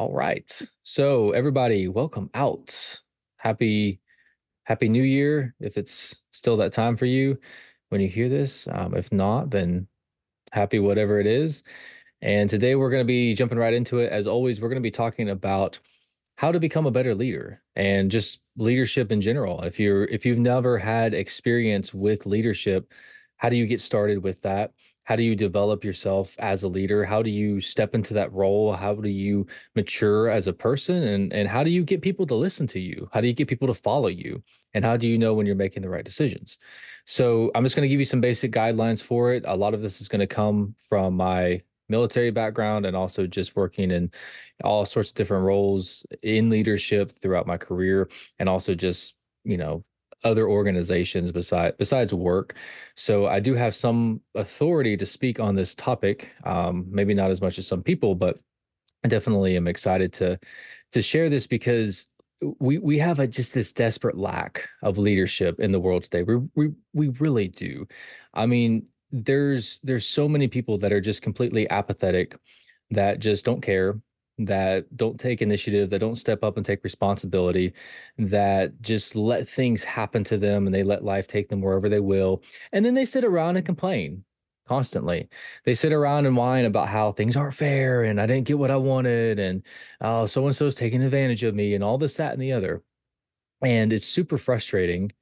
All right. So everybody, welcome out. Happy Happy New Year if it's still that time for you when you hear this. Um, if not, then happy whatever it is. And today we're going to be jumping right into it. As always, we're going to be talking about how to become a better leader and just leadership in general. If you're if you've never had experience with leadership, how do you get started with that? How do you develop yourself as a leader? How do you step into that role? How do you mature as a person? And and how do you get people to listen to you? How do you get people to follow you? And how do you know when you're making the right decisions? So i'm just going to give you some basic guidelines for it. A lot of this is going to come from my military background and also just working in all sorts of different roles in leadership throughout my career and also just you know other organizations besides besides work. So I do have some authority to speak on this topic. Um, maybe not as much as some people, but I definitely am excited to to share this because we we have a, just this desperate lack of leadership in the world today. We we we really do. I mean, there's there's so many people that are just completely apathetic, that just don't care, that don't take initiative, that don't step up and take responsibility, that just let things happen to them and they let life take them wherever they will. And then they sit around and complain constantly. They sit around and whine about how things aren't fair and I didn't get what I wanted and oh, so and so is taking advantage of me and all this, that, and the other. And it's super frustrating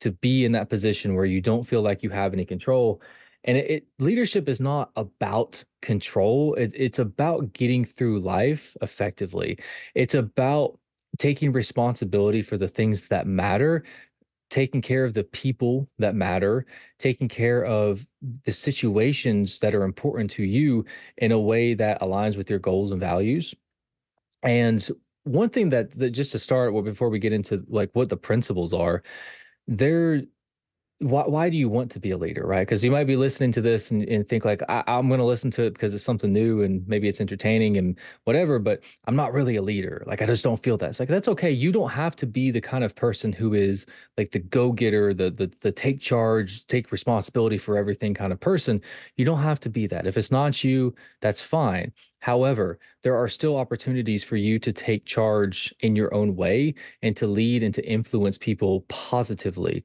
to be in that position where you don't feel like you have any control and it, it, leadership is not about control. It, it's about getting through life effectively. It's about taking responsibility for the things that matter taking care of the people that matter taking care of the situations that are important to you in a way that aligns with your goals and values. And one thing that, that just to start well before we get into like what the principles are there why, why do you want to be a leader right? Because you might be listening to this and, and think like I, am going to listen to it because it's something new and maybe it's entertaining and whatever but i'm not really a leader. Like i just don't feel that. It's like that's okay. You don't have to be the kind of person who is like the go-getter the the, the take charge take responsibility for everything kind of person. You don't have to be that. If it's not you that's fine. However, there are still opportunities for you to take charge in your own way and to lead and to influence people positively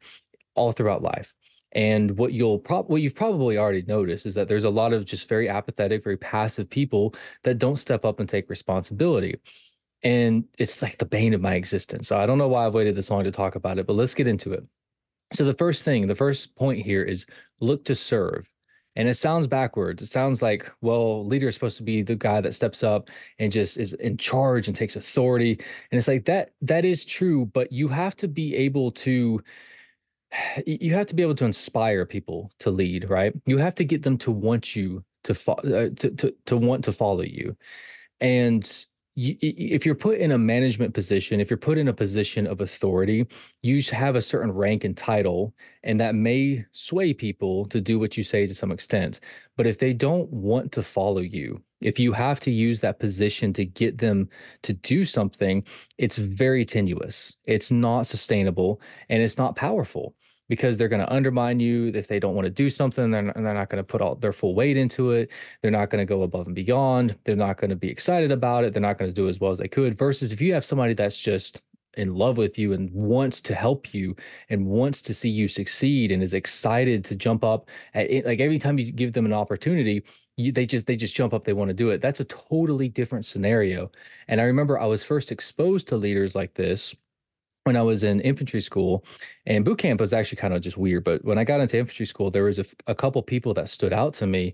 all throughout life. And what you'll prob what you've probably already noticed is that there's a lot of just very apathetic, very passive people that don't step up and take responsibility. And it's like the bane of my existence. So I don't know why I've waited this long to talk about it, but let's get into it. So the first thing, the first point here is look to serve. And it sounds backwards. It sounds like, well, leader is supposed to be the guy that steps up and just is in charge and takes authority. And it's like that that is true, but you have to be able to you have to be able to inspire people to lead, right? You have to get them to want you to fo- uh, to, to to want to follow you. And you, if you're put in a management position, if you're put in a position of authority, you have a certain rank and title, and that may sway people to do what you say to some extent. But if they don't want to follow you, if you have to use that position to get them to do something, it's very tenuous. It's not sustainable and it's not powerful because they're going to undermine you. If they don't want to do something they're not, they're not going to put all their full weight into it. They're not going to go above and beyond. They're not going to be excited about it. They're not going to do as well as they could. Versus if you have somebody that's just in love with you and wants to help you and wants to see you succeed and is excited to jump up at it, like every time you give them an opportunity you, they just they just jump up they want to do it that's a totally different scenario and i remember i was first exposed to leaders like this when I was in infantry school, and boot camp was actually kind of just weird. But when I got into infantry school, there was a, a couple people that stood out to me,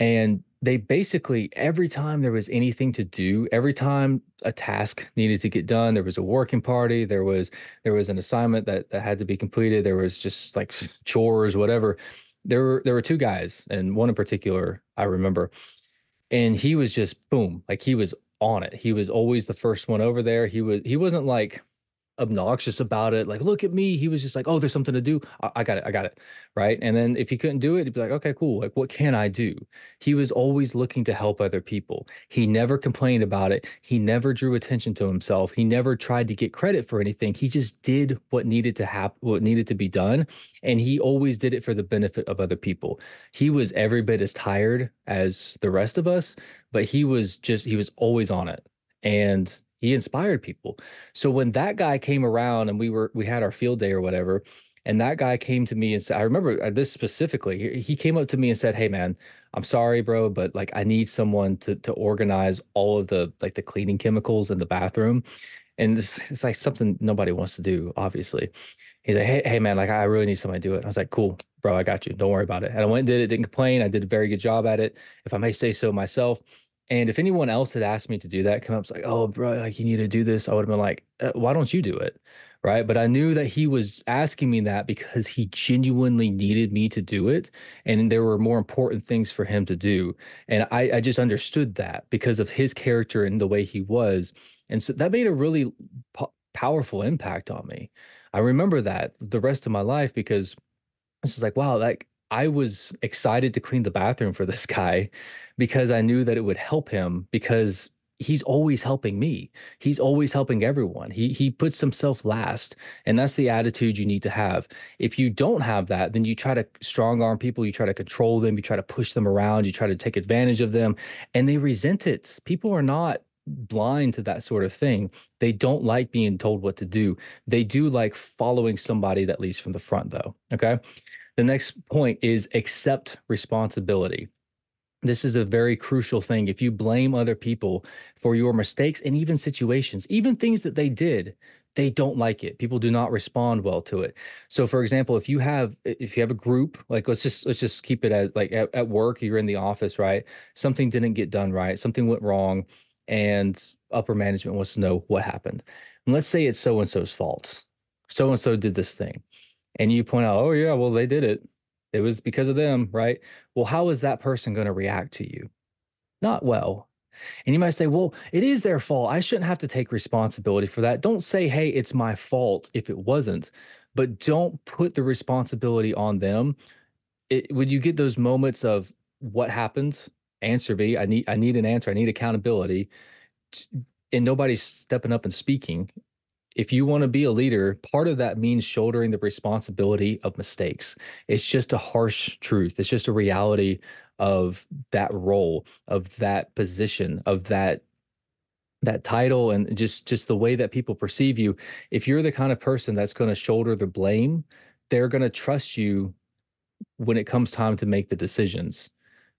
and they basically, every time there was anything to do, every time a task needed to get done, there was a working party, there was there was an assignment that, that had to be completed, there was just like chores, whatever. There were there were two guys, and one in particular I remember, and he was just boom, like he was on it. He was always the first one over there. He was he wasn't like obnoxious about it. Like, look at me. He was just like, oh, there's something to do. I, I, got it. I got it. Right. And then if he couldn't do it, he'd be like, okay, cool. Like, what can I do? He was always looking to help other people. He never complained about it. He never drew attention to himself. He never tried to get credit for anything. He just did what needed to happen, what needed to be done. And he always did it for the benefit of other people. He was every bit as tired as the rest of us, but he was just, he was always on it. And he inspired people. So when that guy came around and we were we had our field day or whatever, and that guy came to me and said, I remember uh, this specifically. He came up to me and said, "Hey man, I'm sorry, bro, but like I need someone to to organize all of the like the cleaning chemicals in the bathroom." And it's, it's like something nobody wants to do, obviously. He's like, hey, hey, man, like I really need somebody to do it. I was like, cool, bro, I got you. Don't worry about it. And I went and did it, didn't complain. I did a very good job at it, if I may say so myself. And if anyone else had asked me to do that, come up like, "Oh, bro, like you need to do this," I would have been like, uh, "Why don't you do it?" Right? But I knew that he was asking me that because he genuinely needed me to do it, and there were more important things for him to do. And I, I just understood that because of his character and the way he was, and so that made a really po- powerful impact on me. I remember that the rest of my life because this is like, wow, like I was excited to clean the bathroom for this guy because I knew that it would help him because he's always helping me. He's always helping everyone. He he puts himself last, and that's the attitude you need to have. If you don't have that, then you try to strong arm people, you try to control them, you try to push them around, you try to take advantage of them, and they resent it. People are not blind to that sort of thing. They don't like being told what to do. They do like following somebody that leads from the front though. Okay? The next point is accept responsibility. This is a very crucial thing. If you blame other people for your mistakes and even situations, even things that they did, they don't like it. People do not respond well to it. So for example, if you have if you have a group, like let's just let's just keep it as like at, at work, you're in the office, right? Something didn't get done right, something went wrong, and upper management wants to know what happened. And let's say it's so and so's fault. So and so did this thing and you point out, oh, yeah, well, they did it. It was because of them, right? Well, how is that person going to react to you? Not well. And you might say, well, it is their fault. I shouldn't have to take responsibility for that. Don't say, hey, it's my fault if it wasn't, but don't put the responsibility on them. It, when you get those moments of what happened, answer me. I need I need an answer. I need accountability. And nobody's stepping up and speaking if you want to be a leader, part of that means shouldering the responsibility of mistakes. It's just a harsh truth. It's just a reality of that role, of that position, of that that title and just just the way that people perceive you. If you're the kind of person that's going to shoulder the blame, they're going to trust you when it comes time to make the decisions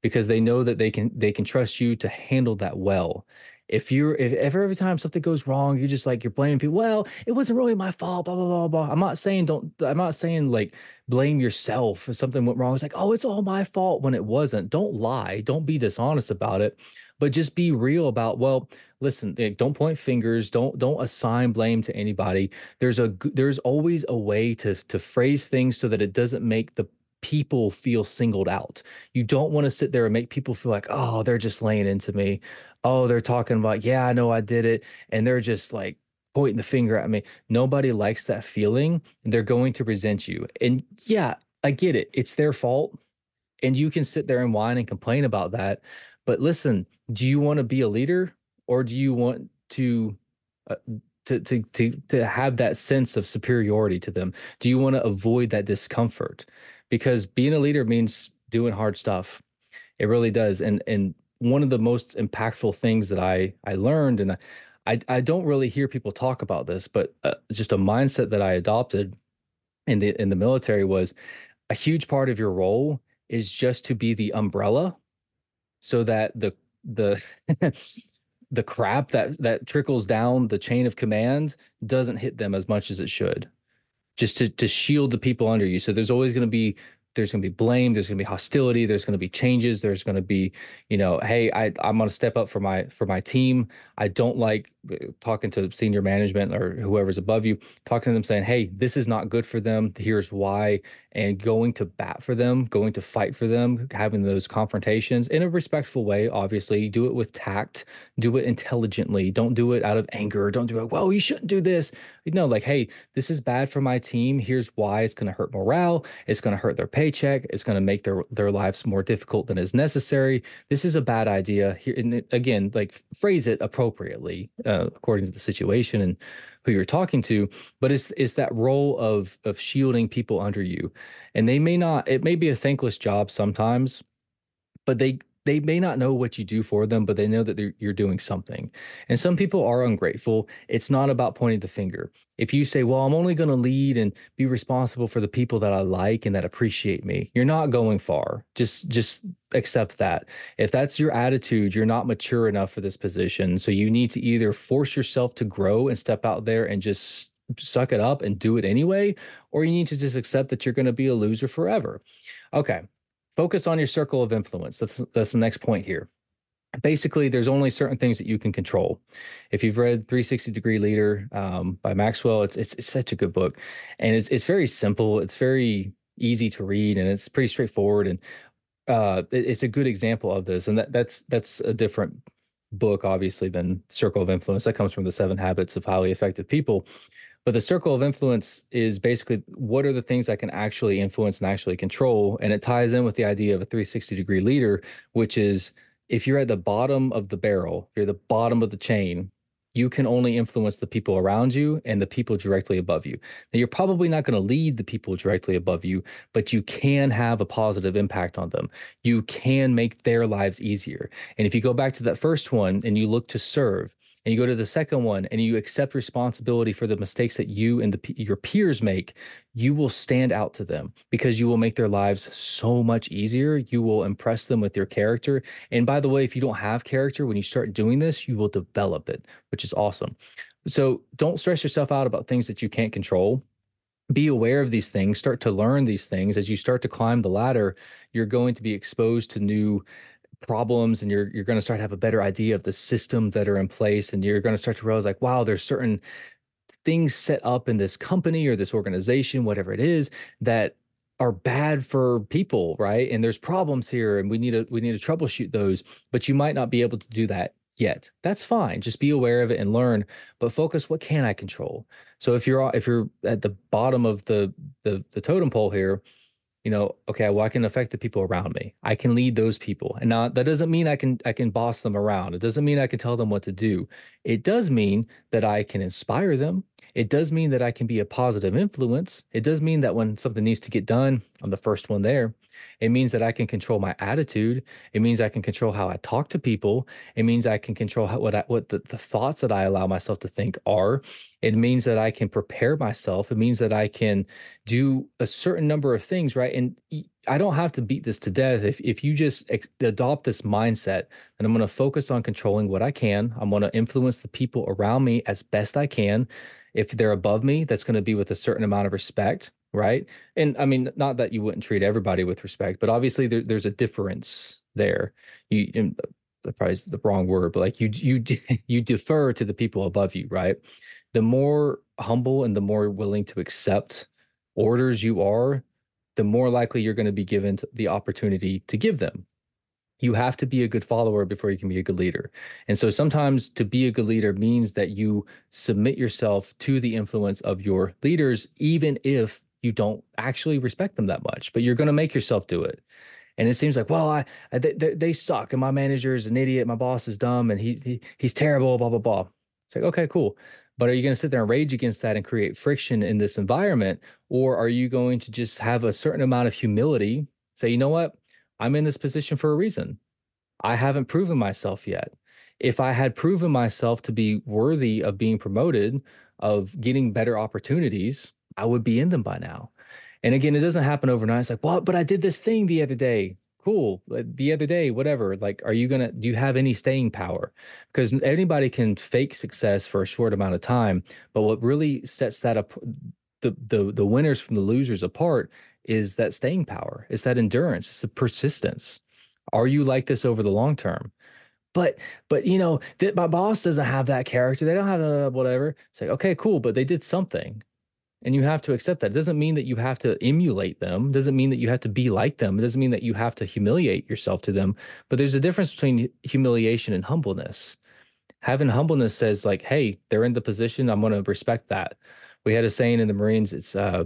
because they know that they can they can trust you to handle that well if you're if ever every time something goes wrong, you're just like you're blaming people. Well, it wasn't really my fault. Blah blah blah blah. I'm not saying don't. I'm not saying like blame yourself if something went wrong. It's like oh, it's all my fault when it wasn't. Don't lie. Don't be dishonest about it, but just be real about. Well, listen. Eh, don't point fingers. Don't don't assign blame to anybody. There's a there's always a way to to phrase things so that it doesn't make the people feel singled out. You don't want to sit there and make people feel like, oh, they're just laying into me oh, they're talking about, yeah, I know I did it. And they're just like pointing the finger at me. Nobody likes that feeling. They're going to resent you. And yeah, I get it. It's their fault. And you can sit there and whine and complain about that. But listen, do you want to be a leader or do you want to uh, to, to to to have that sense of superiority to them? Do you want to avoid that discomfort? Because being a leader means doing hard stuff. It really does. And and one of the most impactful things that I I learned, and I, I, don't really hear people talk about this, but uh, just a mindset that I adopted in the in the military was a huge part of your role is just to be the umbrella so that the the the crap that that trickles down the chain of command doesn't hit them as much as it should just to to shield the people under you. So there's always going to be there's going to be blame there's going to be hostility there's going to be changes there's going to be you know hey I, i'm going to step up for my for my team. I don't like uh, talking to senior management or whoever's above you talking to them saying hey this is not good for them. Here's why and going to bat for them going to fight for them having those confrontations in a respectful way obviously. Do it with tact. Do it intelligently. Don't do it out of anger. Don't do it well you shouldn't do this. You know like hey this is bad for my team. Here's why. It's going to hurt morale. It's going to hurt their paycheck it's going to make their their lives more difficult than is necessary. This is a bad idea here and again like phrase it appropriately uh, according to the situation and who you're talking to but it's it's that role of of shielding people under you. And they may not it may be a thankless job sometimes but they they may not know what you do for them, but they know that you're doing something. And some people are ungrateful. It's not about pointing the finger. If you say, well, I'm only going to lead and be responsible for the people that I like and that appreciate me, you're not going far. Just, just accept that. If that's your attitude, you're not mature enough for this position. So you need to either force yourself to grow and step out there and just suck it up and do it anyway, or you need to just accept that you're going to be a loser forever. Okay focus on your circle of influence. That's that's the next point here. Basically, there's only certain things that you can control. If you've read 360 Degree Leader um, by Maxwell, it's, it's, it's such a good book, and it's it's very simple. It's very easy to read, and it's pretty straightforward. And uh, it, it's a good example of this. And that that's that's a different book, obviously, than Circle of Influence. That comes from the Seven Habits of Highly Effective People. But the circle of influence is basically what are the things I can actually influence and actually control. And it ties in with the idea of a 360 degree leader, which is if you're at the bottom of the barrel, you're the bottom of the chain, you can only influence the people around you and the people directly above you. Now, you're probably not going to lead the people directly above you, but you can have a positive impact on them. You can make their lives easier. And if you go back to that first one and you look to serve, and you go to the second one and you accept responsibility for the mistakes that you and the, your peers make, you will stand out to them because you will make their lives so much easier. You will impress them with your character. And by the way, if you don't have character, when you start doing this, you will develop it, which is awesome. So don't stress yourself out about things that you can't control be aware of these things start to learn these things as you start to climb the ladder you're going to be exposed to new problems and you're you're going to start to have a better idea of the systems that are in place and you're going to start to realize like wow there's certain things set up in this company or this organization whatever it is that are bad for people right? And there's problems here and we need to we need to troubleshoot those but you might not be able to do that yet. That's fine. Just be aware of it and learn but focus what can i control? So if you're if you're at the bottom of the the, the totem pole here you know okay well i can affect the people around me. I can lead those people. And now that doesn't mean i can i can boss them around. It doesn't mean i can tell them what to do. It does mean that i can inspire them it does mean that i can be a positive influence it does mean that when something needs to get done i'm the first one there it means that I can control my attitude. It means I can control how I talk to people. It means I can control how, what I, what the, the thoughts that I allow myself to think are. It means that I can prepare myself. It means that I can do a certain number of things, right? And I don't have to beat this to death. If if you just adopt this mindset, then I'm going to focus on controlling what I can. I'm going to influence the people around me as best I can. If they're above me, that's going to be with a certain amount of respect right? And I mean, not that you wouldn't treat everybody with respect, but obviously there, there's a difference there. You, that probably is the wrong word, but like you, you, you defer to the people above you, right? The more humble and the more willing to accept orders you are, the more likely you're going to be given the opportunity to give them. You have to be a good follower before you can be a good leader. And so sometimes to be a good leader means that you submit yourself to the influence of your leaders, even if you don't actually respect them that much, but you're going to make yourself do it. And it seems like, well, I, I they, they, suck, and my manager is an idiot, my boss is dumb, and he, he he's terrible, blah blah blah. It's like, okay, cool. But are you going to sit there and rage against that and create friction in this environment? Or are you going to just have a certain amount of humility, say, you know what? I'm in this position for a reason. I haven't proven myself yet. if I had proven myself to be worthy of being promoted, of getting better opportunities, I would be in them by now. And again, it doesn't happen overnight. It's like, well, but I did this thing the other day. Cool. Uh, the other day, whatever. Like, are you going to, do you have any staying power? Because anybody can fake success for a short amount of time. But what really sets that up, the, the, the winners from the losers apart is that staying power, it's that endurance, it's the persistence. Are you like this over the long term? But but you know that my boss doesn't have that character. They don't have that whatever. It's like okay, cool, but they did something, and you have to accept that. It doesn't mean that you have to emulate them. It doesn't mean that you have to be like them. It doesn't mean that you have to humiliate yourself to them. But there's a difference between humiliation and humbleness. Having humbleness says like, hey, they're in the position. I'm going to respect that. We had a saying in the Marines. It's uh,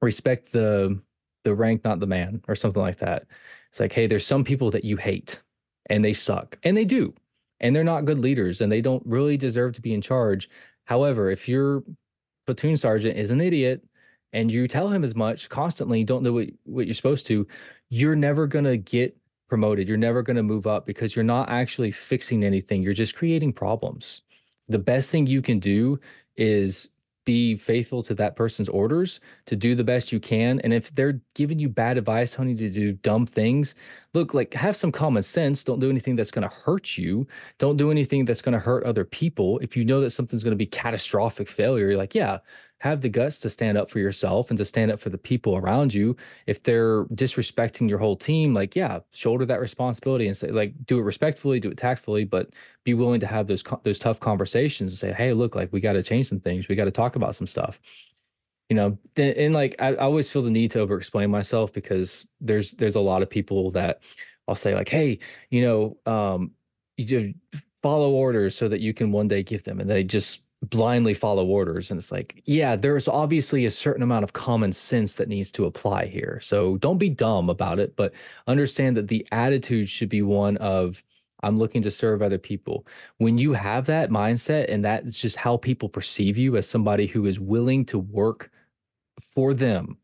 respect the the rank, not the man, or something like that. It's like, hey, there's some people that you hate and they suck. And they do. And they're not good leaders and they don't really deserve to be in charge. However, if your platoon sergeant is an idiot and you tell him as much constantly, don't know what, what you're supposed to, you're never going to get promoted. You're never going to move up because you're not actually fixing anything. You're just creating problems. The best thing you can do is be faithful to that person's orders to do the best you can and if they're giving you bad advice honey, to do dumb things look like have some common sense. Don't do anything that's going to hurt you. Don't do anything that's going to hurt other people. If you know that something's going to be catastrophic failure you're like yeah have the guts to stand up for yourself and to stand up for the people around you. If they're disrespecting your whole team, like, yeah, shoulder that responsibility and say, like, do it respectfully, do it tactfully, but be willing to have those those tough conversations and say, hey, look, like, we got to change some things. We got to talk about some stuff. You know, and, and like, I, I always feel the need to over explain myself because there's there's a lot of people that I'll say like, hey, you know, um, you follow orders so that you can one day give them, and they just blindly follow orders and it's like yeah there's obviously a certain amount of common sense that needs to apply here. So don't be dumb about it but understand that the attitude should be one of i'm looking to serve other people. When you have that mindset and that's just how people perceive you as somebody who is willing to work for them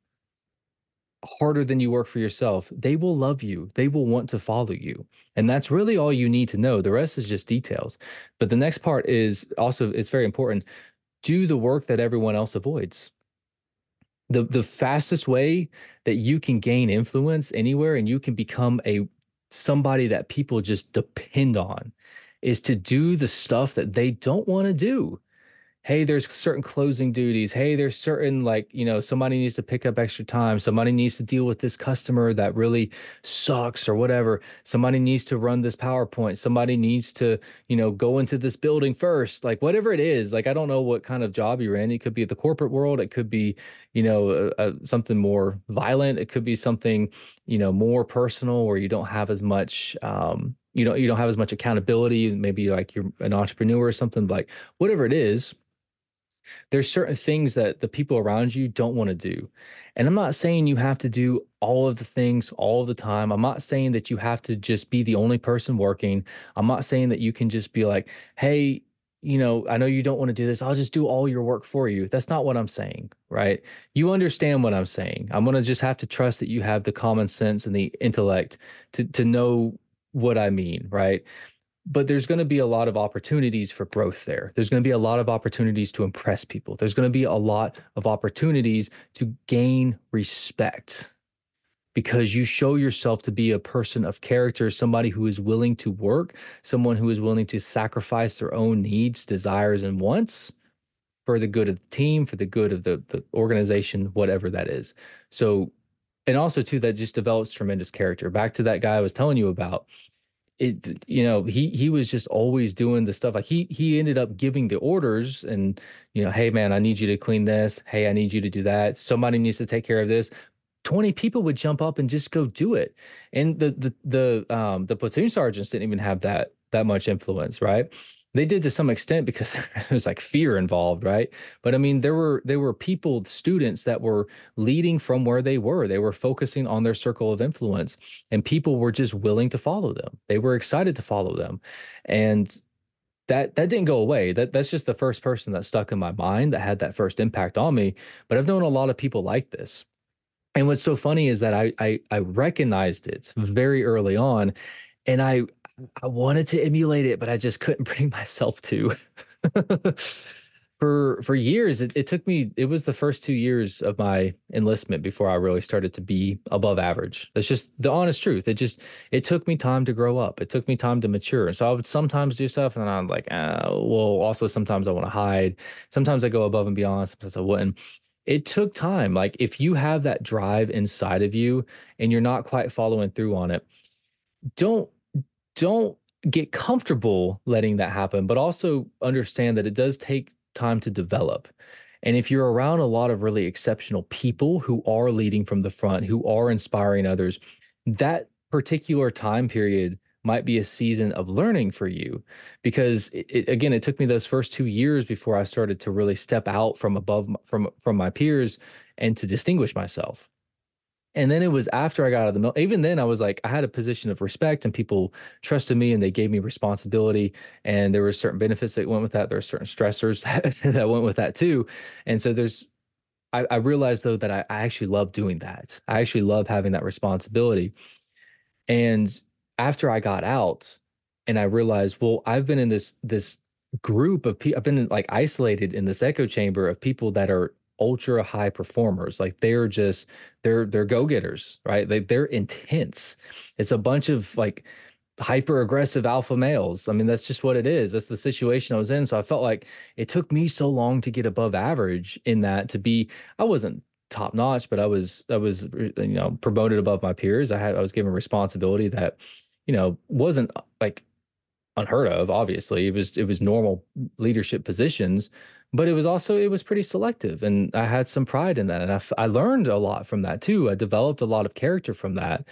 harder than you work for yourself, they will love you. They will want to follow you. And that's really all you need to know. The rest is just details. But the next part is also it's very important. Do the work that everyone else avoids. The the fastest way that you can gain influence anywhere and you can become a somebody that people just depend on is to do the stuff that they don't want to do hey there's certain closing duties. Hey there's certain like you know somebody needs to pick up extra time. Somebody needs to deal with this customer that really sucks or whatever. Somebody needs to run this powerpoint. Somebody needs to you know go into this building first. Like whatever it is like i don't know what kind of job you're in. It could be the corporate world. It could be you know something more violent. It could be something you know more personal where you don't have as much um you know you don't have as much accountability. Maybe like you're an entrepreneur or something like whatever it is there's certain things that the people around you don't want to do. And I'm not saying you have to do all of the things all the time. I'm not saying that you have to just be the only person working. I'm not saying that you can just be like, hey, you know, I know you don't want to do this. I'll just do all your work for you. That's not what I'm saying, right? You understand what I'm saying. I'm going to just have to trust that you have the common sense and the intellect to to know what I mean, right? But there's going to be a lot of opportunities for growth there. There's going to be a lot of opportunities to impress people. There's going to be a lot of opportunities to gain respect because you show yourself to be a person of character, somebody who is willing to work, someone who is willing to sacrifice their own needs, desires, and wants for the good of the team, for the good of the, the organization, whatever that is. So, and also, too, that just develops tremendous character. Back to that guy I was telling you about it you know he he was just always doing the stuff like he he ended up giving the orders and you know hey man i need you to clean this. Hey i need you to do that. Somebody needs to take care of this. 20 people would jump up and just go do it. And the the the um the platoon sergeants didn't even have that that much influence right they did to some extent because there was like fear involved right? But i mean there were there were people students that were leading from where they were. They were focusing on their circle of influence and people were just willing to follow them. They were excited to follow them. And that that didn't go away. That that's just the first person that stuck in my mind that had that first impact on me but i've known a lot of people like this. And what's so funny is that i i, I recognized it very early on and i I wanted to emulate it, but I just couldn't bring myself to. for for years it, it took me it was the first two years of my enlistment before i really started to be above average. That's just the honest truth. It just it took me time to grow up. It took me time to mature. And so i would sometimes do stuff and i'm like ah, well also sometimes i want to hide. Sometimes i go above and beyond. Sometimes i wouldn't. It took time. Like if you have that drive inside of you and you're not quite following through on it don't don't get comfortable letting that happen but also understand that it does take time to develop. And if you're around a lot of really exceptional people who are leading from the front, who are inspiring others, that particular time period might be a season of learning for you because it, it, again it took me those first 2 years before I started to really step out from above from from my peers and to distinguish myself and then it was after I got out of the mill. Even then, I was like, I had a position of respect, and people trusted me, and they gave me responsibility. And there were certain benefits that went with that. There were certain stressors that went with that too. And so there's, I, I realized though that I, I actually love doing that. I actually love having that responsibility. And after I got out, and I realized, well, I've been in this this group of people. I've been like isolated in this echo chamber of people that are ultra high performers. Like they're just they're they're go-getters, right? They they're intense. It's a bunch of like hyper aggressive alpha males. I mean, that's just what it is. That's the situation I was in. So I felt like it took me so long to get above average in that to be I wasn't top notch, but I was I was you know promoted above my peers. I had I was given responsibility that you know wasn't uh, like unheard of obviously it was it was normal leadership positions but it was also it was pretty selective and i had some pride in that and I, I learned a lot from that too. I developed a lot of character from that.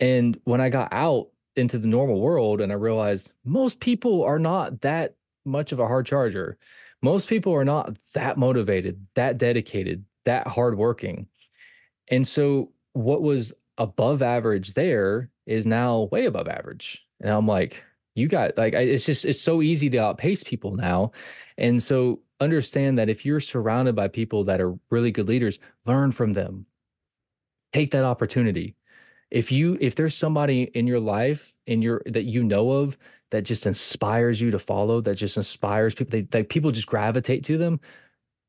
And when i got out into the normal world and i realized most people are not that much of a hard charger. Most people are not that motivated that dedicated that hardworking. And so what was above average there is now way above average. And i'm like you got like it's just it's so easy to outpace people now. And so understand that if you're surrounded by people that are really good leaders, learn from them. Take that opportunity. If you if there's somebody in your life in your that you know of that just inspires you to follow, that just inspires people, they, that people just gravitate to them,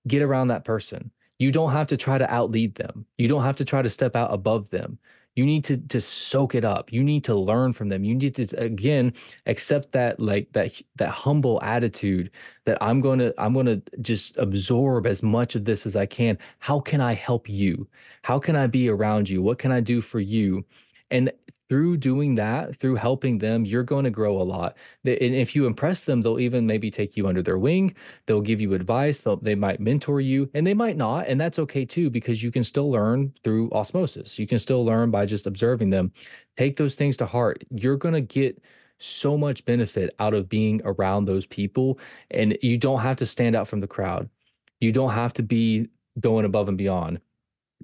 get around that person. You don't have to try to outlead them. You don't have to try to step out above them you need to to soak it up. You need to learn from them. You need to again accept that like that that humble attitude that i'm going to i'm going to just absorb as much of this as i can. How can i help you? How can i be around you? What can i do for you? And through doing that, through helping them, you're going to grow a lot. and if you impress them, they'll even maybe take you under their wing. They'll give you advice. They'll, they might mentor you, and they might not. And that's okay too, because you can still learn through osmosis. You can still learn by just observing them. Take those things to heart. You're going to get so much benefit out of being around those people. And you don't have to stand out from the crowd. You don't have to be going above and beyond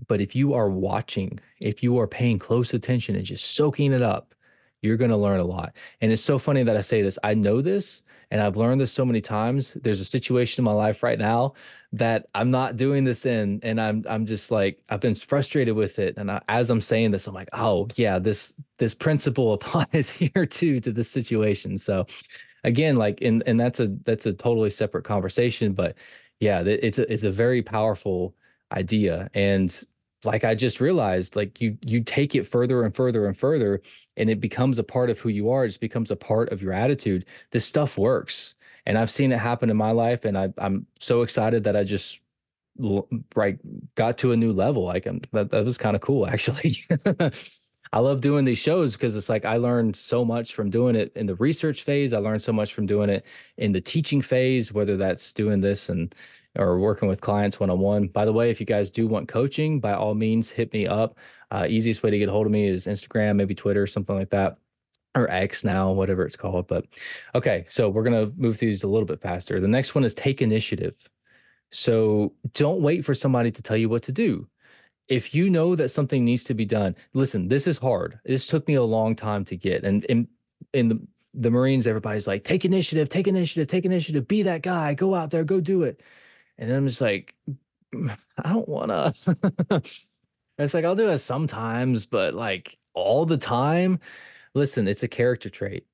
but if you are watching, if you are paying close attention and just soaking it up, you're going to learn a lot. And it's so funny that I say this. I know this and I've learned this so many times. There's a situation in my life right now that I'm not doing this in and I'm I'm just like I've been frustrated with it and I, as I'm saying this I'm like, "Oh, yeah, this this principle applies here too to this situation." So again, like and and that's a that's a totally separate conversation, but yeah, it's a it's a very powerful idea and like i just realized like you you take it further and further and further and it becomes a part of who you are it just becomes a part of your attitude this stuff works and i've seen it happen in my life and I, i'm so excited that i just like got to a new level like I'm, that, that was kind of cool actually. I love doing these shows because it's like i learned so much from doing it in the research phase i learned so much from doing it in the teaching phase whether that's doing this and or working with clients one on one. By the way, if you guys do want coaching, by all means, hit me up. Uh, easiest way to get a hold of me is Instagram, maybe Twitter, something like that, or X now, whatever it's called. But okay, so we're going to move through these a little bit faster. The next one is take initiative. So don't wait for somebody to tell you what to do. If you know that something needs to be done, listen, this is hard. This took me a long time to get. And in, in the, the Marines, everybody's like, take initiative, take initiative, take initiative, be that guy, go out there, go do it. And then I'm just like, mm, I don't want to. it's like, I'll do it sometimes, but like all the time. Listen, it's a character trait.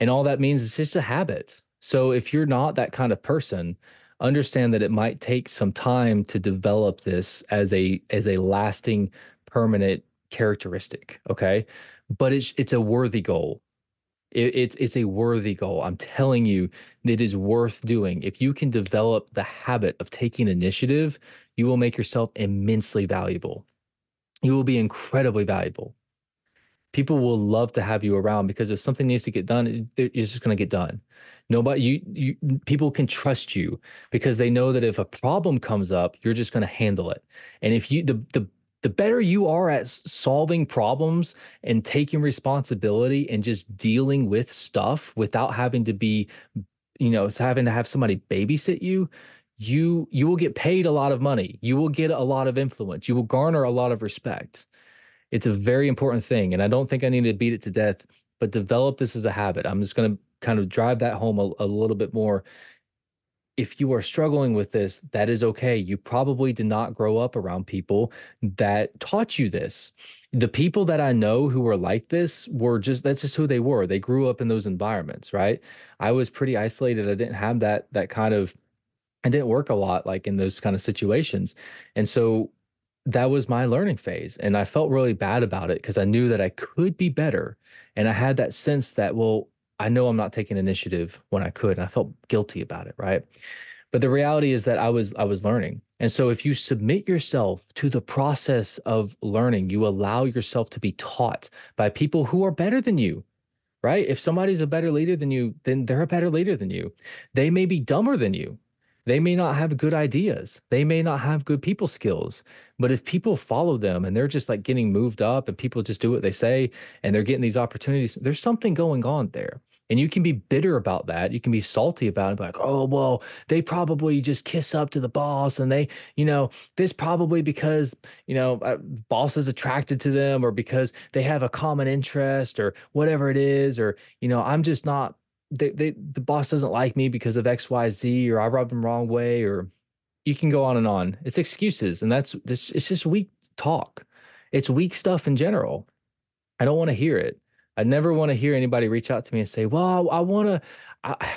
And all that means is just a habit. So if you're not that kind of person, understand that it might take some time to develop this as a as a lasting permanent characteristic, okay? But it's it's a worthy goal. It, it's it's a worthy goal. I'm telling you, it is worth doing. If you can develop the habit of taking initiative, you will make yourself immensely valuable. You will be incredibly valuable. People will love to have you around because if something needs to get done, it's just going to get done. Nobody, you, you, people can trust you because they know that if a problem comes up, you're just going to handle it. And if you, the, the, the better you are at solving problems and taking responsibility and just dealing with stuff without having to be, you know, having to have somebody babysit you, you you will get paid a lot of money. You will get a lot of influence. You will garner a lot of respect. It's a very important thing, and I don't think I need to beat it to death. But develop this as a habit. I'm just going to kind of drive that home a, a little bit more if you are struggling with this, that is okay. You probably did not grow up around people that taught you this. The people that I know who were like this were just that's just who they were. They grew up in those environments, right? I was pretty isolated. I didn't have that that kind of I didn't work a lot like in those kind of situations. And so that was my learning phase and I felt really bad about it because I knew that I could be better and I had that sense that well I know I'm not taking initiative when I could. And I felt guilty about it, right? But the reality is that I was I was learning. And so if you submit yourself to the process of learning, you allow yourself to be taught by people who are better than you. Right? If somebody's a better leader than you, then they're a better leader than you. They may be dumber than you. They may not have good ideas. They may not have good people skills. But if people follow them and they're just like getting moved up and people just do what they say and they're getting these opportunities, there's something going on there. And you can be bitter about that. You can be salty about it, like, oh, well, they probably just kiss up to the boss and they, you know, this probably because, you know, uh, boss is attracted to them or because they have a common interest or whatever it is. Or, you know, I'm just not they, they the boss doesn't like me because of xyz or i rubbed him wrong way or you can go on and on. It's excuses and that's this it's just weak talk. It's weak stuff in general. I don't want to hear it. I never want to hear anybody reach out to me and say well i, I want to i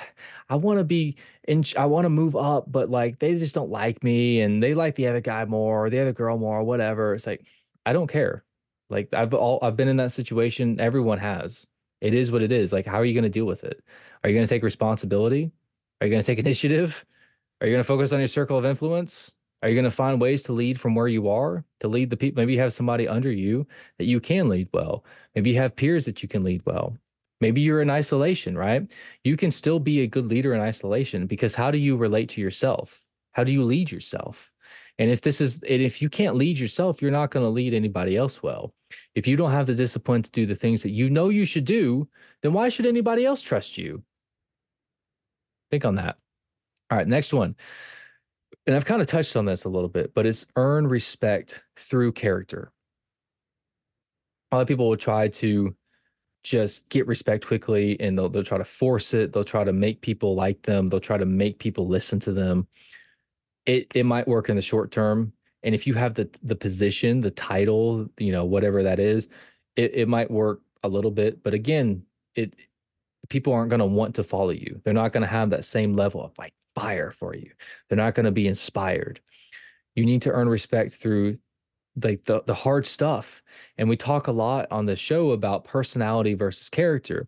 i want to be in i want to move up but like they just don't like me and they like the other guy more or the other girl more or whatever. It's like i don't care. Like i've all i've been in that situation. Everyone has it is what it is. Like, how are you going to deal with it? Are you going to take responsibility? Are you going to take initiative? Are you going to focus on your circle of influence? Are you going to find ways to lead from where you are to lead the people? Maybe you have somebody under you that you can lead well. Maybe you have peers that you can lead well. Maybe you're in isolation, right? You can still be a good leader in isolation because how do you relate to yourself? How do you lead yourself? And if this is, and if you can't lead yourself, you're not going to lead anybody else well. If you don't have the discipline to do the things that you know you should do, then why should anybody else trust you? Think on that. All right, next one. And I've kind of touched on this a little bit, but it's earn respect through character. A lot of people will try to just get respect quickly and they'll, they'll try to force it. They'll try to make people like them. They'll try to make people listen to them it it might work in the short term. And if you have the the position, the title, you know, whatever that is, it, it might work a little bit. But again, it people aren't going to want to follow you. They're not going to have that same level of like fire for you. They're not going to be inspired. You need to earn respect through like the, the hard stuff. And we talk a lot on the show about personality versus character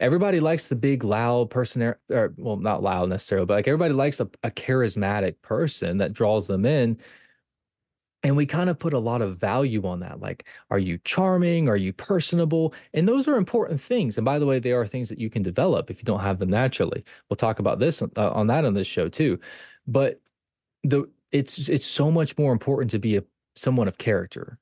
everybody likes the big loud person or well not loud necessarily but like everybody likes a, a charismatic person that draws them in. And we kind of put a lot of value on that like are you charming? Are you personable? And those are important things. And by the way they are things that you can develop if you don't have them naturally. We'll talk about this uh, on that on this show too. But the it's it's so much more important to be a someone of character.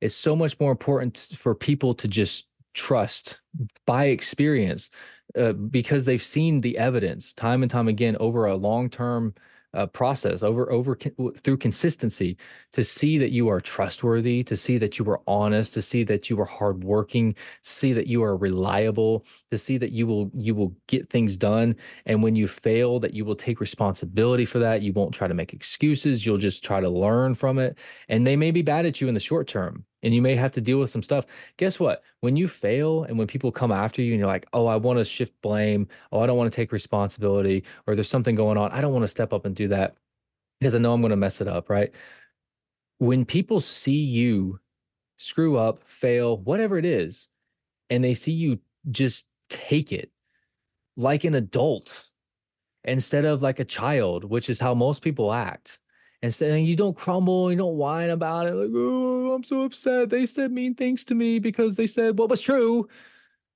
It's so much more important for people to just trust by experience uh, because they've seen the evidence time and time again over a long term uh, process over over through consistency to see that you are trustworthy to see that you are honest to see that you are hardworking see that you are reliable to see that you will you will get things done. And when you fail that you will take responsibility for that. You won't try to make excuses. You'll just try to learn from it. And they may be bad at you in the short term and you may have to deal with some stuff. Guess what? When you fail and when people come after you and you're like, oh, I want to shift blame. Oh, I don't want to take responsibility or there's something going on. I don't want to step up and do that because I know I'm going to mess it up. Right. When people see you screw up, fail, whatever it is, and they see you just take it like an adult instead of like a child, which is how most people act Instead, and you don't crumble, you don't whine about it, like, oh, I'm so upset. They said mean things to me because they said what was true.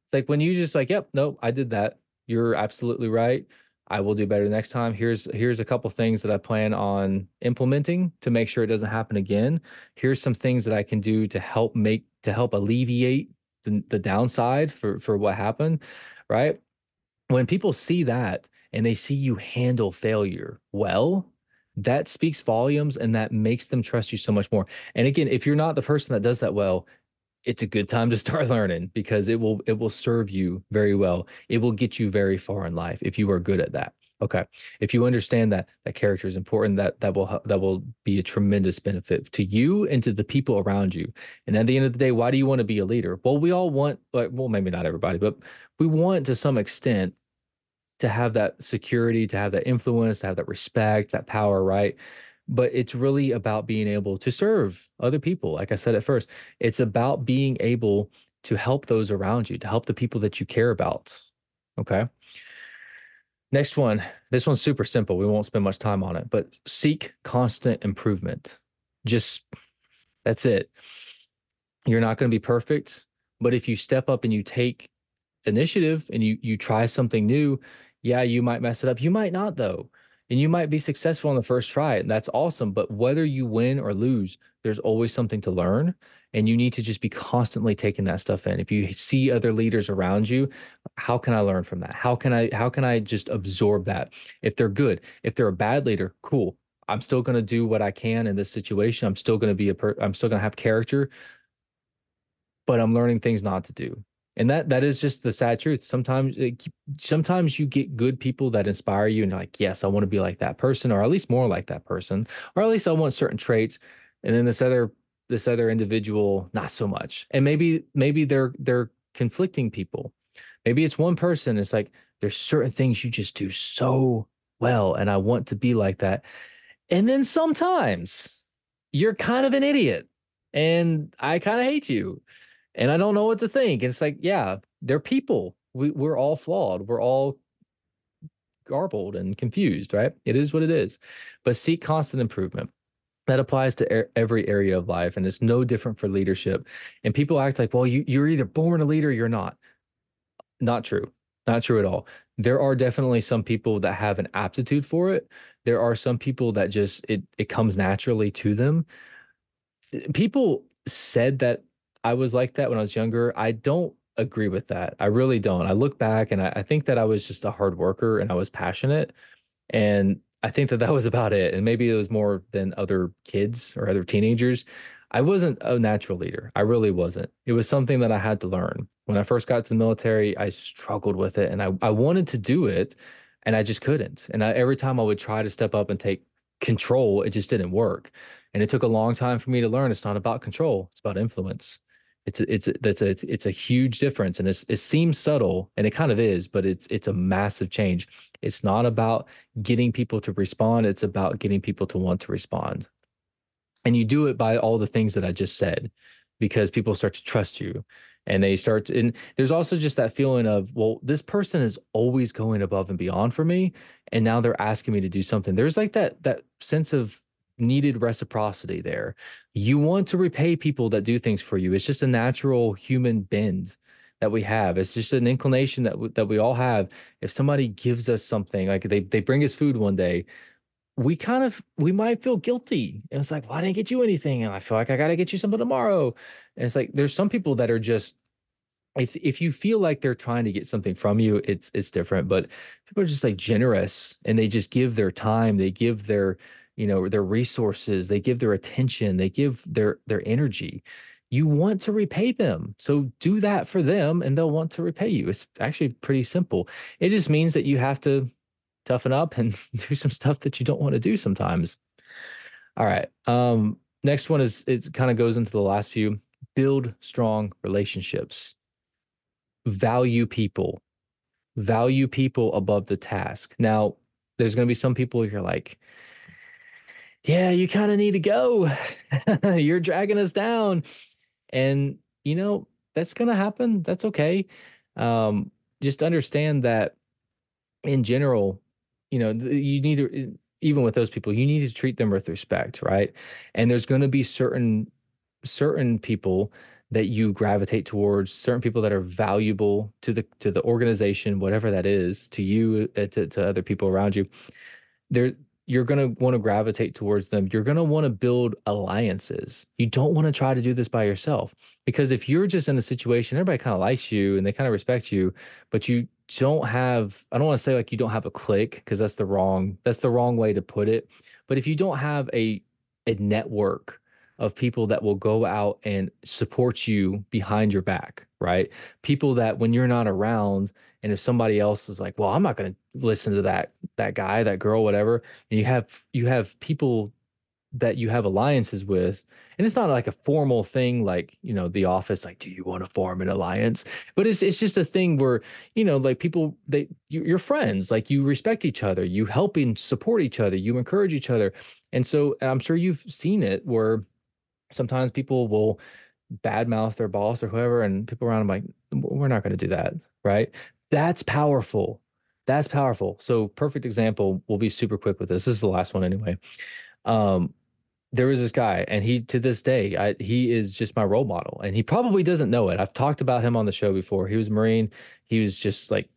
It's like when you just like, yep, no, I did that. You're absolutely right. I will do better next time. Here's here's a couple things that I plan on implementing to make sure it doesn't happen again. Here's some things that I can do to help make to help alleviate the, the downside for for what happened, right? When people see that and they see you handle failure well, that speaks volumes and that makes them trust you so much more. And again, if you're not the person that does that well, it's a good time to start learning because it will it will serve you very well. It will get you very far in life if you are good at that. Okay. If you understand that that character is important, that that will that will be a tremendous benefit to you and to the people around you. And at the end of the day, why do you want to be a leader? Well, we all want like well, maybe not everybody, but we want to some extent to have that security, to have that influence, to have that respect, that power, right? But it's really about being able to serve other people. Like I said at first, it's about being able to help those around you, to help the people that you care about. Okay. Next one. This one's super simple. We won't spend much time on it, but seek constant improvement. Just that's it. You're not going to be perfect, but if you step up and you take initiative and you you try something new, yeah, you might mess it up. You might not, though. And you might be successful on the first try. And that's awesome. But whether you win or lose, there's always something to learn. And you need to just be constantly taking that stuff in. If you see other leaders around you, how can I learn from that? How can I how can I just absorb that? If they're good, if they're a bad leader, cool. I'm still going to do what I can in this situation. I'm still going to be a per, I'm still going to have character, but I'm learning things not to do and that that is just the sad truth. Sometimes sometimes you get good people that inspire you and like yes i want to be like that person or at least more like that person or at least i want certain traits and then this other this other individual not so much. And maybe maybe they're they're conflicting people. Maybe it's one person it's like there's certain things you just do so well and i want to be like that. And then sometimes you're kind of an idiot and i kind of hate you and I don't know what to think. It's like, yeah, they're people. We we're all flawed. We're all garbled and confused, right? It is what it is. But seek constant improvement. That applies to every area of life, and it's no different for leadership. And people act like, well, you, you're either born a leader, you're not. Not true. Not true at all. There are definitely some people that have an aptitude for it. There are some people that just it it comes naturally to them. People said that I was like that when I was younger. I don't agree with that. I really don't. I look back and I, I, think that I was just a hard worker and I was passionate. And I think that that was about it. And maybe it was more than other kids or other teenagers. I wasn't a natural leader. I really wasn't. It was something that I had to learn. When I first got to the military, I struggled with it and I, I wanted to do it and I just couldn't. And I, every time I would try to step up and take control, it just didn't work. And it took a long time for me to learn it's not about control, it's about influence it's a, it's a, that's a it's a huge difference and it seems subtle and it kind of is but it's it's a massive change it's not about getting people to respond it's about getting people to want to respond and you do it by all the things that i just said because people start to trust you and they start to, and there's also just that feeling of well this person is always going above and beyond for me and now they're asking me to do something there's like that that sense of needed reciprocity there. You want to repay people that do things for you. It's just a natural human bend that we have. It's just an inclination that that we all have. If somebody gives us something, like they they bring us food one day, we kind of we might feel guilty. And it's like, well, I didn't get you anything, and I feel like I got to get you something tomorrow. And it's like there's some people that are just if if you feel like they're trying to get something from you, it's it's different. But people are just like generous and they just give their time, they give their you know their resources they give their attention they give their their energy. You want to repay them so do that for them and they'll want to repay you. It's actually pretty simple. It just means that you have to toughen up and do some stuff that you don't want to do sometimes. All right um next one is it kind of goes into the last few. Build strong relationships. Value people. Value people above the task. Now there's going to be some people you're like yeah you kind of need to go. You're dragging us down. And you know that's going to happen. That's okay. Um just understand that in general you know you need to even with those people you need to treat them with respect right? And there's going to be certain certain people that you gravitate towards certain people that are valuable to the to the organization whatever that is to you uh, to, to other people around you. There you're going to want to gravitate towards them you're going to want to build alliances you don't want to try to do this by yourself because if you're just in a situation everybody kind of likes you and they kind of respect you but you don't have i don't want to say like you don't have a click because that's the wrong that's the wrong way to put it but if you don't have a a network of people that will go out and support you behind your back, right? People that when you're not around and if somebody else is like, "Well, I'm not going to listen to that that guy, that girl, whatever." And you have you have people that you have alliances with and it's not like a formal thing like you know the office like do you want to form an alliance but it's it's just a thing where you know like people they you, are friends like you respect each other you help and support each other you encourage each other and so i'm sure you've seen it where sometimes people will badmouth their boss or whoever, and people around them like, we're not going to do that, right? That's powerful. That's powerful. So, perfect example. We'll be super quick with this. This is the last one anyway. Um, there was this guy, and he to this day, I, he is just my role model, and he probably doesn't know it. I've talked about him on the show before. He was Marine. He was just like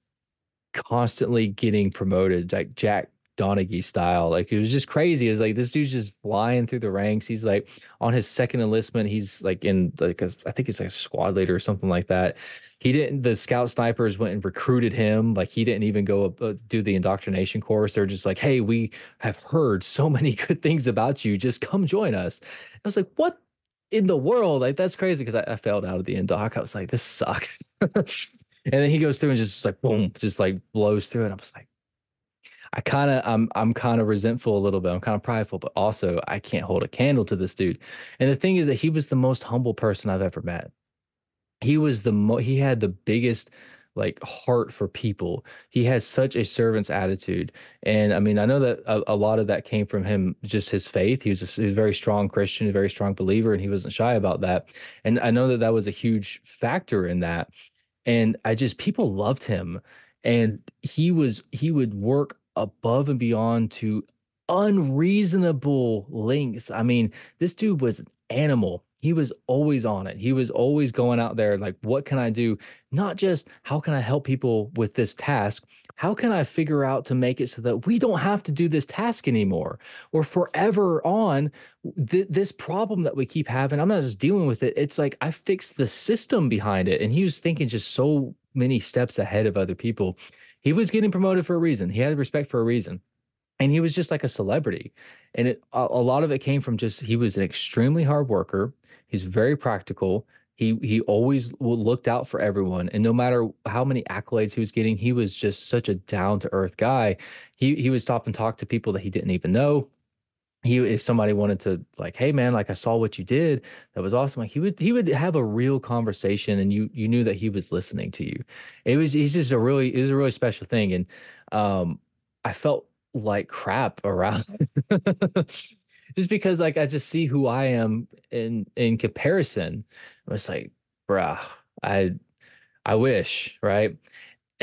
constantly getting promoted, like Jack Donaghy style. Like it was just crazy. It was like this dude's just flying through the ranks. He's like on his second enlistment. He's like in like a, I think it's like a squad leader or something like that. He didn't. The scout snipers went and recruited him. Like he didn't even go uh, do the indoctrination course. They're just like, hey, we have heard so many good things about you. Just come join us. I was like, what in the world? Like that's crazy because I, I failed out of the indoc. I was like, this sucks. and then he goes through and just like boom, just like blows through it. I was like I kind of I'm I'm kind of resentful a little bit. I'm kind of prideful, but also I can't hold a candle to this dude. And the thing is that he was the most humble person I've ever met. He was the mo he had the biggest like heart for people. He had such a servant's attitude. And I mean, I know that a, a lot of that came from him, just his faith. He was, a, he was a very strong Christian, a very strong believer, and he wasn't shy about that. And I know that that was a huge factor in that. And I just, people loved him. And he was, he would work above and beyond to unreasonable lengths. I mean, this dude was an animal. He was always on it. He was always going out there like, what can I do? Not just how can I help people with this task? How can I figure out to make it so that we don't have to do this task anymore or forever on th- this problem that we keep having? I'm not just dealing with it. It's like I fixed the system behind it. And he was thinking just so many steps ahead of other people he was getting promoted for a reason. He had respect for a reason. And he was just like a celebrity. And it a, a lot of it came from just he was an extremely hard worker. He's very practical. He he always looked out for everyone, and no matter how many accolades he was getting, he was just such a down to earth guy. He he would stop and talk to people that he didn't even know he if somebody wanted to like hey man like i saw what you did. That was awesome. Like he would he would have a real conversation and you you knew that he was listening to you. It was he's just a really it was a really special thing and um i felt like crap around just because like i just see who i am in in comparison. I was like bruh i i wish right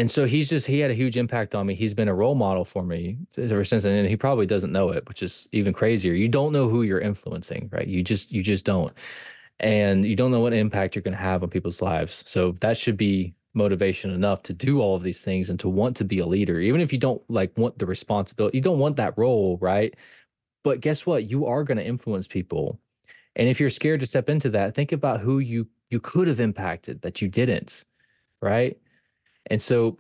and so he's just he had a huge impact on me. He's been a role model for me ever since, and he probably doesn't know it, which is even crazier. You don't know who you're influencing, right? You just you just don't, and you don't know what impact you're going to have on people's lives. So that should be motivation enough to do all of these things and to want to be a leader, even if you don't like want the responsibility. You don't want that role, right? But guess what? You are going to influence people, and if you're scared to step into that, think about who you you could have impacted that you didn't, right? And so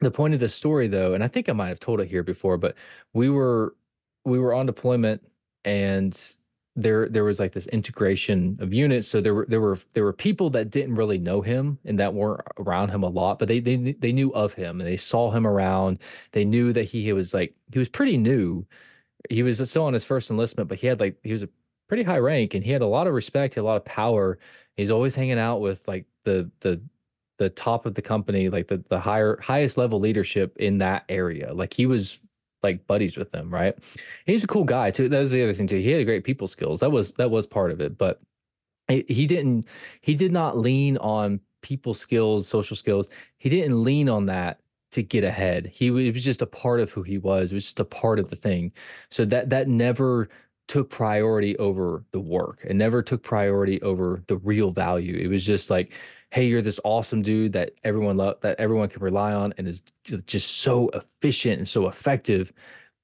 the point of the story though, and I think I might have told it here before, but we were we were on deployment and there there was like this integration of units. So there were there were there were people that didn't really know him and that weren't around him a lot but they they they knew of him and they saw him around. They knew that he was like he was pretty new. He was still on his first enlistment but he had like he was a pretty high rank and he had a lot of respect, a lot of power. He's always hanging out with like the the the top of the company, like the the higher highest level leadership in that area. Like he was like buddies with them, right? He's a cool guy too. That was the other thing too. He had great people skills. That was that was part of it, but he didn't he did not lean on people skills, social skills. He didn't lean on that to get ahead. He it was just a part of who he was. It was just a part of the thing. So that that never took priority over the work. It never took priority over the real value. It was just like, hey, you're this awesome dude that everyone love that everyone can rely on and is just so efficient and so effective.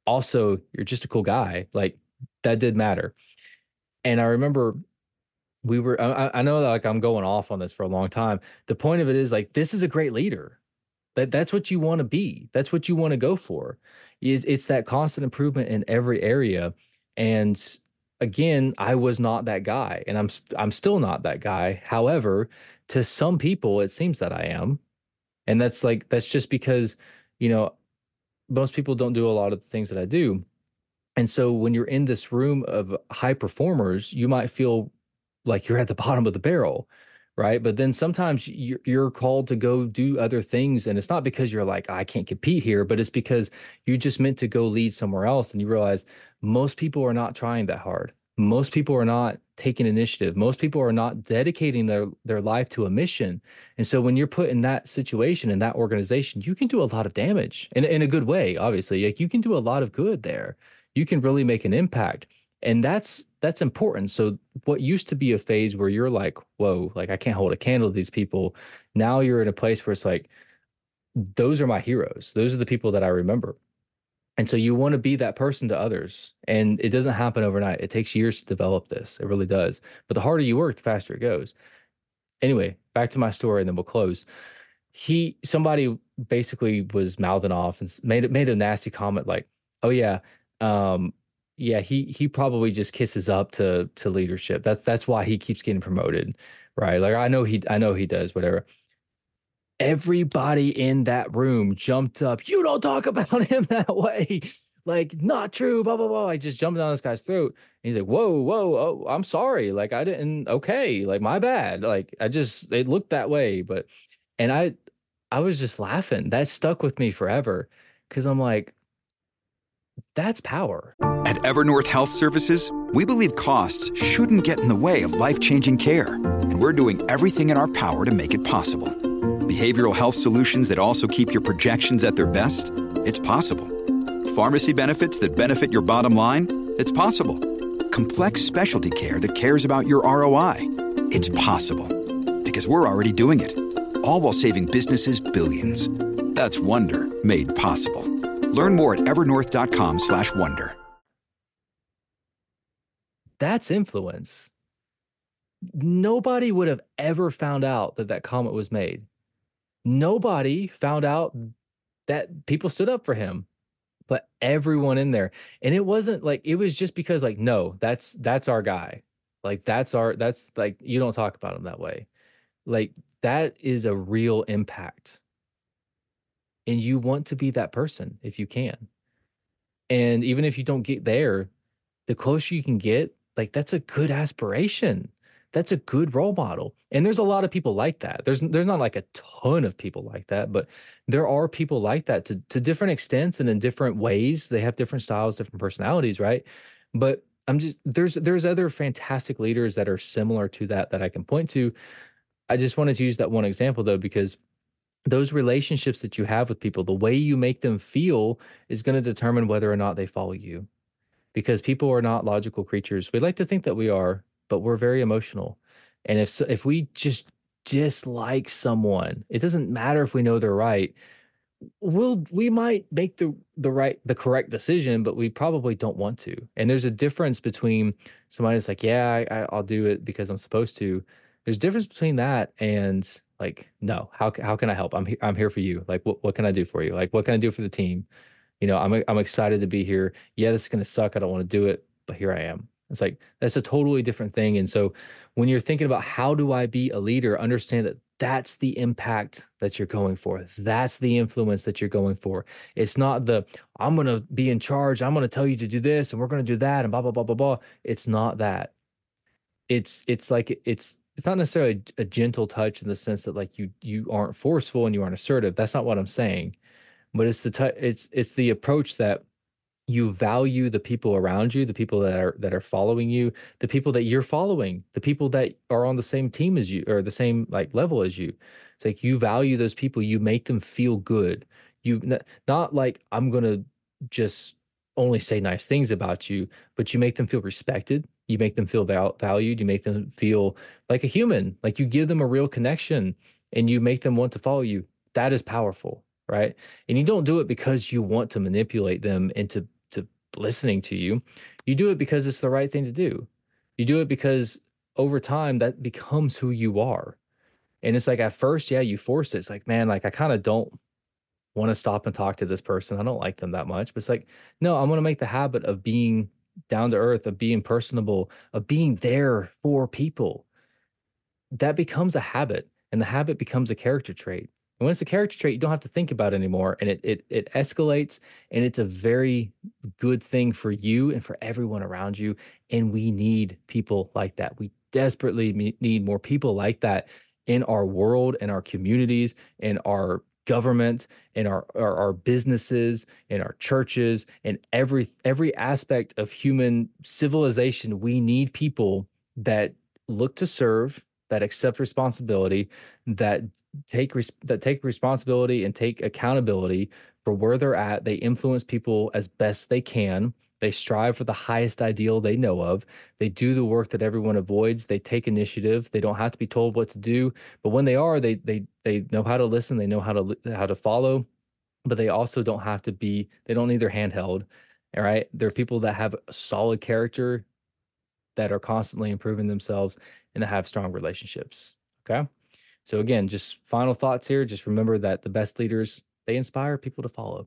Also, you're just a cool guy. Like that did matter. And I remember we were I, I know that like I'm going off on this for a long time. The point of it is like this is a great leader. That that's what you want to be. That's what you want to go for. It's, it's that constant improvement in every area. And again, I was not that guy, and I'm I'm still not that guy. However, to some people, it seems that I am, and that's like that's just because you know most people don't do a lot of the things that I do. And so when you're in this room of high performers, you might feel like you're at the bottom of the barrel right? But then sometimes you're, called to go do other things and it's not because you're like i can't compete here but it's because you just meant to go lead somewhere else and you realize most people are not trying that hard. Most people are not taking initiative. Most people are not dedicating their their life to a mission. And so when you're put in that situation in that organization you can do a lot of damage in, in a good way obviously. Like you can do a lot of good there. You can really make an impact. And that's that's important. So what used to be a phase where you're like whoa like i can't hold a candle to these people now you're in a place where it's like those are my heroes. Those are the people that i remember and so you want to be that person to others and it doesn't happen overnight it takes years to develop this it really does but the harder you work the faster it goes anyway back to my story and then we'll close he somebody basically was mouthing off and made made a nasty comment like oh yeah um yeah, he he probably just kisses up to to leadership. That's that's why he keeps getting promoted, right? Like I know he I know he does whatever. Everybody in that room jumped up. You don't talk about him that way. Like not true. Blah blah blah. I just jumped down this guy's throat. And he's like, "Whoa, whoa, oh, I'm sorry. Like I didn't. Okay, like my bad. Like I just it looked that way, but." And I I was just laughing. That stuck with me forever because I'm like, that's power. At Evernorth Health Services, we believe costs shouldn't get in the way of life changing care, and we're doing everything in our power to make it possible. Behavioral health solutions that also keep your projections at their best? It's possible. Pharmacy benefits that benefit your bottom line? It's possible. Complex specialty care that cares about your ROI? It's possible. Because we're already doing it. All while saving businesses billions. That's Wonder made possible. Learn more at evernorth.com slash wonder. That's influence. Nobody would have ever found out that that comment was made. Nobody found out that people stood up for him, but everyone in there. And it wasn't like it was just because like no, that's that's our guy. Like that's our that's like you don't talk about him that way. Like that is a real impact and you want to be that person if you can. And even if you don't get there, the closer you can get, like that's a good aspiration. That's a good role model. And there's a lot of people like that. There's there's not like a ton of people like that, but there are people like that to to different extents and in different ways. They have different styles, different personalities, right? But I'm just there's there's other fantastic leaders that are similar to that that I can point to. I just wanted to use that one example though because those relationships that you have with people, the way you make them feel is going to determine whether or not they follow you. Because people are not logical creatures. We like to think that we are, but we're very emotional. And if if we just dislike someone, it doesn't matter if we know they're right. We'll we might make the the right the correct decision, but we probably don't want to. And there's a difference between somebody that's like, yeah, I, I'll do it because I'm supposed to. There's a difference between that and like no how, how can i help i'm here i'm here for you like what, what can i do for you like what can i do for the team you know i'm i'm excited to be here yeah this is to suck i don't want to do it but here i am It's like that's a totally different thing. And so when you're thinking about how do I be a leader, understand that that's the impact that you're going for. That's the influence that you're going for. It's not the I'm going to be in charge. I'm going to tell you to do this and we're going to do that and blah blah blah blah blah. It's not that. It's it's like it's it's not necessarily a gentle touch in the sense that like you you aren't forceful and you aren't assertive. That's not what I'm saying. But it's the t- it's it's the approach that you value the people around you, the people that are that are following you, the people that you're following, the people that are on the same team as you or the same like level as you. It's like you value those people, you make them feel good. You not like I'm going to just only say nice things about you, but you make them feel respected, you make them feel val- valued, you make them feel like a human, like you give them a real connection and you make them want to follow you. That is powerful, right? And you don't do it because you want to manipulate them into listening to you. You do it because it's the right thing to do. You do it because over time that becomes who you are. And it's like at first, yeah, you force it. It's like, man, like I kind of don't want to stop and talk to this person. I don't like them that much. But it's like, no, I'm going to make the habit of being down to earth, of being personable, of being there for people. That becomes a habit, and the habit becomes a character trait. And when it's a character trait, you don't have to think about anymore. And it it it escalates and it's a very good thing for you and for everyone around you. And we need people like that. We desperately need more people like that in our world, in our communities, in our government, in our, our, our businesses, in our churches, in every every aspect of human civilization. We need people that look to serve, that accept responsibility, that take res- that take responsibility and take accountability for where they're at. They influence people as best they can. They strive for the highest ideal they know of. They do the work that everyone avoids. They take initiative. They don't have to be told what to do, but when they are, they they they know how to listen. They know how to how to follow, but they also don't have to be. They don't need their hand held. All right, they're people that have solid character, that are constantly improving themselves, and that have strong relationships. Okay. So again, just final thoughts here. Just remember that the best leaders, they inspire people to follow.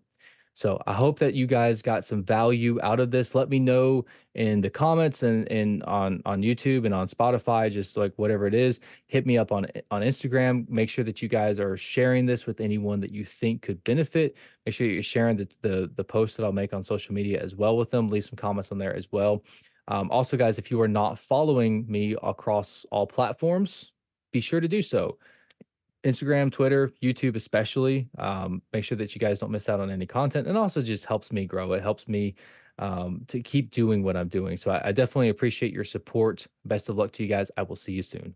So I hope that you guys got some value out of this. Let me know in the comments and, and on, on YouTube and on Spotify, just like whatever it is, hit me up on, on Instagram. Make sure that you guys are sharing this with anyone that you think could benefit. Make sure you're sharing the, the, the post that I'll make on social media as well with them. Leave some comments on there as well. Um, also, guys, if you are not following me across all platforms, be sure to do so. Instagram, Twitter, YouTube, especially. Um, make sure that you guys don't miss out on any content, and also just helps me grow. It helps me um, to keep doing what I'm doing. So I, I definitely appreciate your support. Best of luck to you guys. I will see you soon.